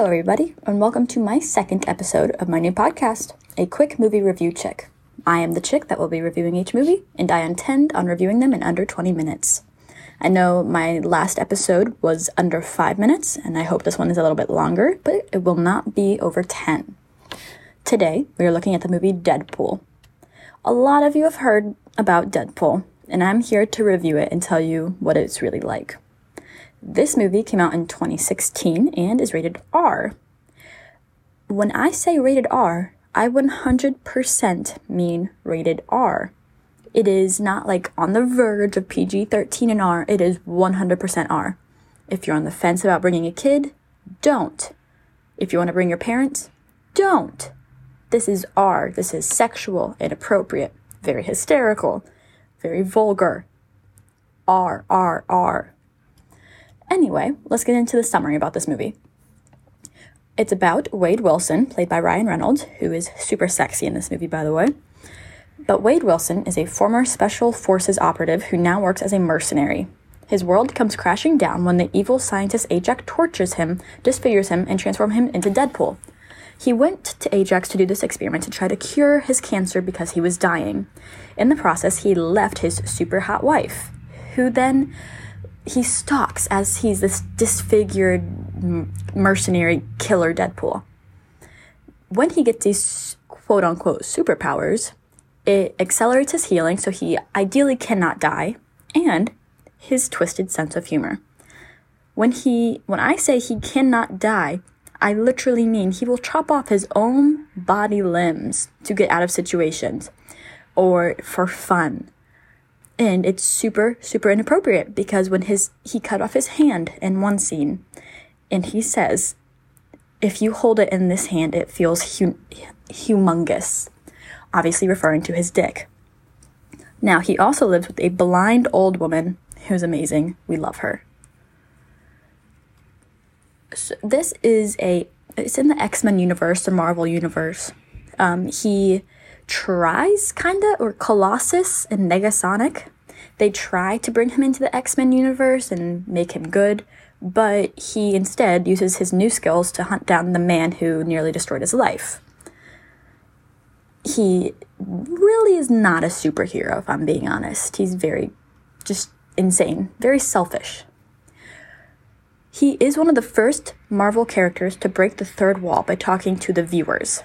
Hello, everybody, and welcome to my second episode of my new podcast, A Quick Movie Review Chick. I am the chick that will be reviewing each movie, and I intend on reviewing them in under 20 minutes. I know my last episode was under 5 minutes, and I hope this one is a little bit longer, but it will not be over 10. Today, we are looking at the movie Deadpool. A lot of you have heard about Deadpool, and I'm here to review it and tell you what it's really like. This movie came out in 2016 and is rated R. When I say rated R, I 100% mean rated R. It is not like on the verge of PG 13 and R, it is 100% R. If you're on the fence about bringing a kid, don't. If you want to bring your parents, don't. This is R. This is sexual, inappropriate, very hysterical, very vulgar. R, R, R. Anyway, let's get into the summary about this movie. It's about Wade Wilson, played by Ryan Reynolds, who is super sexy in this movie, by the way. But Wade Wilson is a former Special Forces operative who now works as a mercenary. His world comes crashing down when the evil scientist Ajax tortures him, disfigures him, and transforms him into Deadpool. He went to Ajax to do this experiment to try to cure his cancer because he was dying. In the process, he left his super hot wife, who then he stalks as he's this disfigured mercenary killer Deadpool. When he gets these quote unquote superpowers, it accelerates his healing so he ideally cannot die and his twisted sense of humor. When he when I say he cannot die, I literally mean he will chop off his own body limbs to get out of situations or for fun and it's super super inappropriate because when his he cut off his hand in one scene and he says if you hold it in this hand it feels hu- humongous obviously referring to his dick. Now he also lives with a blind old woman who's amazing. We love her. So this is a it's in the x-men universe the marvel universe. Um, he tries kinda or colossus and negasonic they try to bring him into the x-men universe and make him good but he instead uses his new skills to hunt down the man who nearly destroyed his life. He really is not a superhero if i'm being honest. He's very just insane very selfish. He is one of the first Marvel characters to break the third wall by talking to the viewers.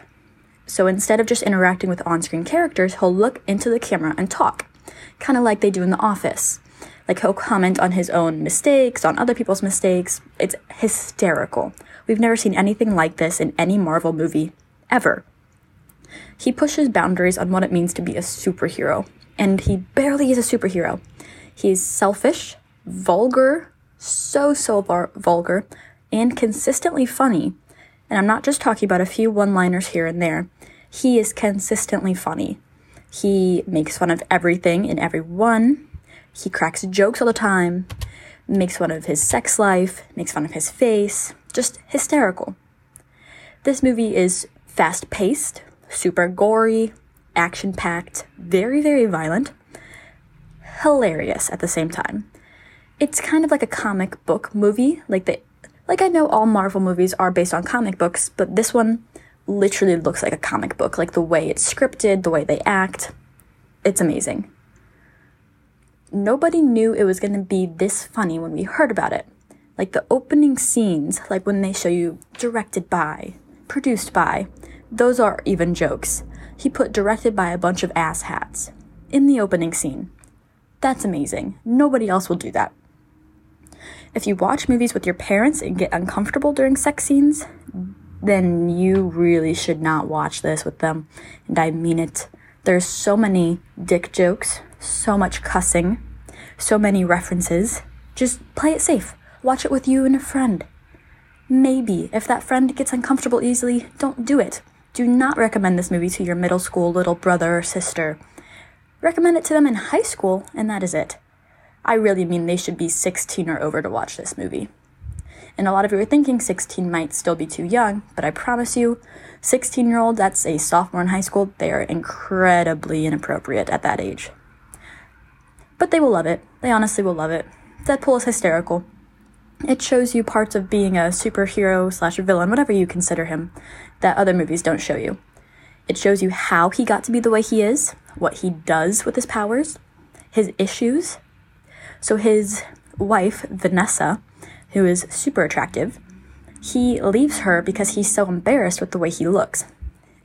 So instead of just interacting with on screen characters, he'll look into the camera and talk, kind of like they do in The Office. Like he'll comment on his own mistakes, on other people's mistakes. It's hysterical. We've never seen anything like this in any Marvel movie, ever. He pushes boundaries on what it means to be a superhero, and he barely is a superhero. He's selfish, vulgar, so, so vulgar, and consistently funny. And I'm not just talking about a few one liners here and there. He is consistently funny. He makes fun of everything and everyone. He cracks jokes all the time, makes fun of his sex life, makes fun of his face. Just hysterical. This movie is fast paced, super gory, action packed, very, very violent, hilarious at the same time. It's kind of like a comic book movie, like the like I know all Marvel movies are based on comic books, but this one literally looks like a comic book, like the way it's scripted, the way they act. It's amazing. Nobody knew it was going to be this funny when we heard about it. Like the opening scenes, like when they show you directed by, produced by, those are even jokes. He put directed by a bunch of asshats in the opening scene. That's amazing. Nobody else will do that. If you watch movies with your parents and get uncomfortable during sex scenes, then you really should not watch this with them. And I mean it. There's so many dick jokes, so much cussing, so many references. Just play it safe. Watch it with you and a friend. Maybe if that friend gets uncomfortable easily, don't do it. Do not recommend this movie to your middle school little brother or sister. Recommend it to them in high school, and that is it. I really mean they should be 16 or over to watch this movie. And a lot of you are thinking 16 might still be too young, but I promise you, 16 year old, that's a sophomore in high school, they are incredibly inappropriate at that age. But they will love it. They honestly will love it. Deadpool is hysterical. It shows you parts of being a superhero slash villain, whatever you consider him, that other movies don't show you. It shows you how he got to be the way he is, what he does with his powers, his issues. So his wife, Vanessa, who is super attractive, he leaves her because he's so embarrassed with the way he looks.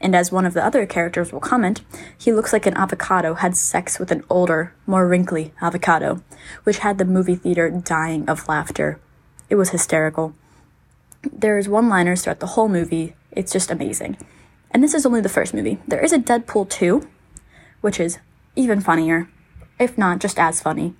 And as one of the other characters will comment, he looks like an avocado had sex with an older, more wrinkly avocado, which had the movie theater dying of laughter. It was hysterical. There's one liners throughout the whole movie. It's just amazing. And this is only the first movie. There is a Deadpool 2, which is even funnier, if not just as funny.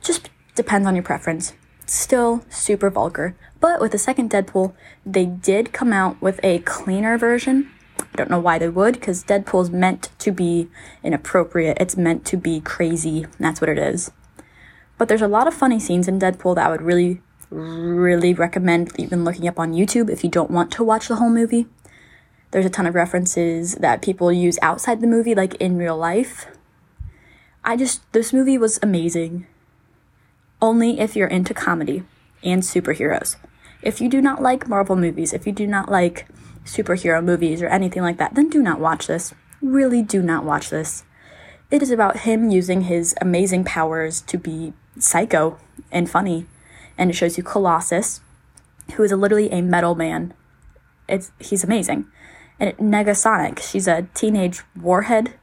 Just depends on your preference. Still super vulgar. But with the second Deadpool, they did come out with a cleaner version I don't know why they would, because Deadpool's meant to be inappropriate. It's meant to be crazy. That's what it is. But there's a lot of funny scenes in Deadpool that I would really, really recommend even looking up on YouTube if you don't want to watch the whole movie. There's a ton of references that people use outside the movie, like in real life. I just, this movie was amazing. Only if you're into comedy and superheroes. If you do not like Marvel movies, if you do not like superhero movies or anything like that, then do not watch this. Really do not watch this. It is about him using his amazing powers to be psycho and funny. And it shows you Colossus, who is literally a metal man. It's he's amazing. And Negasonic, she's a teenage warhead.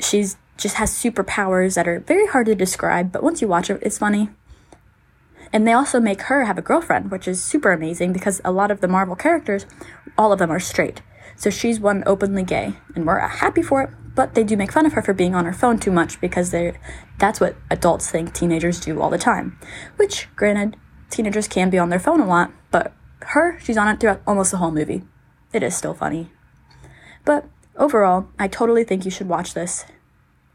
She's just has superpowers that are very hard to describe, but once you watch it, it's funny. And they also make her have a girlfriend, which is super amazing because a lot of the Marvel characters, all of them are straight. So she's one openly gay, and we're happy for it. But they do make fun of her for being on her phone too much because they that's what adults think teenagers do all the time. Which, granted, teenagers can be on their phone a lot, but her, she's on it throughout almost the whole movie. It is still funny. But overall, I totally think you should watch this.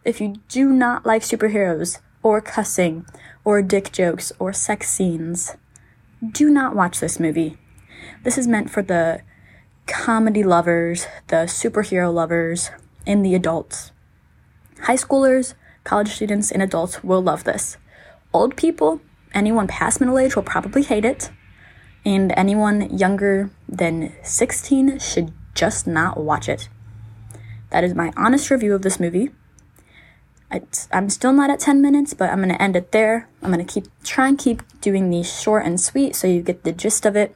If you do not like superheroes, or cussing, or dick jokes, or sex scenes, do not watch this movie. This is meant for the comedy lovers, the superhero lovers, and the adults. High schoolers, college students, and adults will love this. Old people, anyone past middle age will probably hate it, and anyone younger than 16 should just not watch it. That is my honest review of this movie. I'm still not at 10 minutes, but I'm going to end it there. I'm going to keep try and keep doing these short and sweet so you get the gist of it.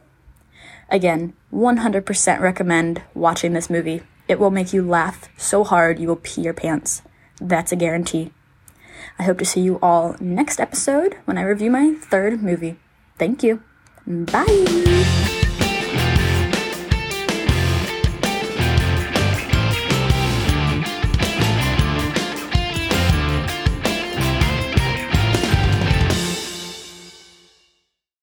Again, 100% recommend watching this movie. It will make you laugh so hard you will pee your pants. That's a guarantee. I hope to see you all next episode when I review my third movie. Thank you. Bye.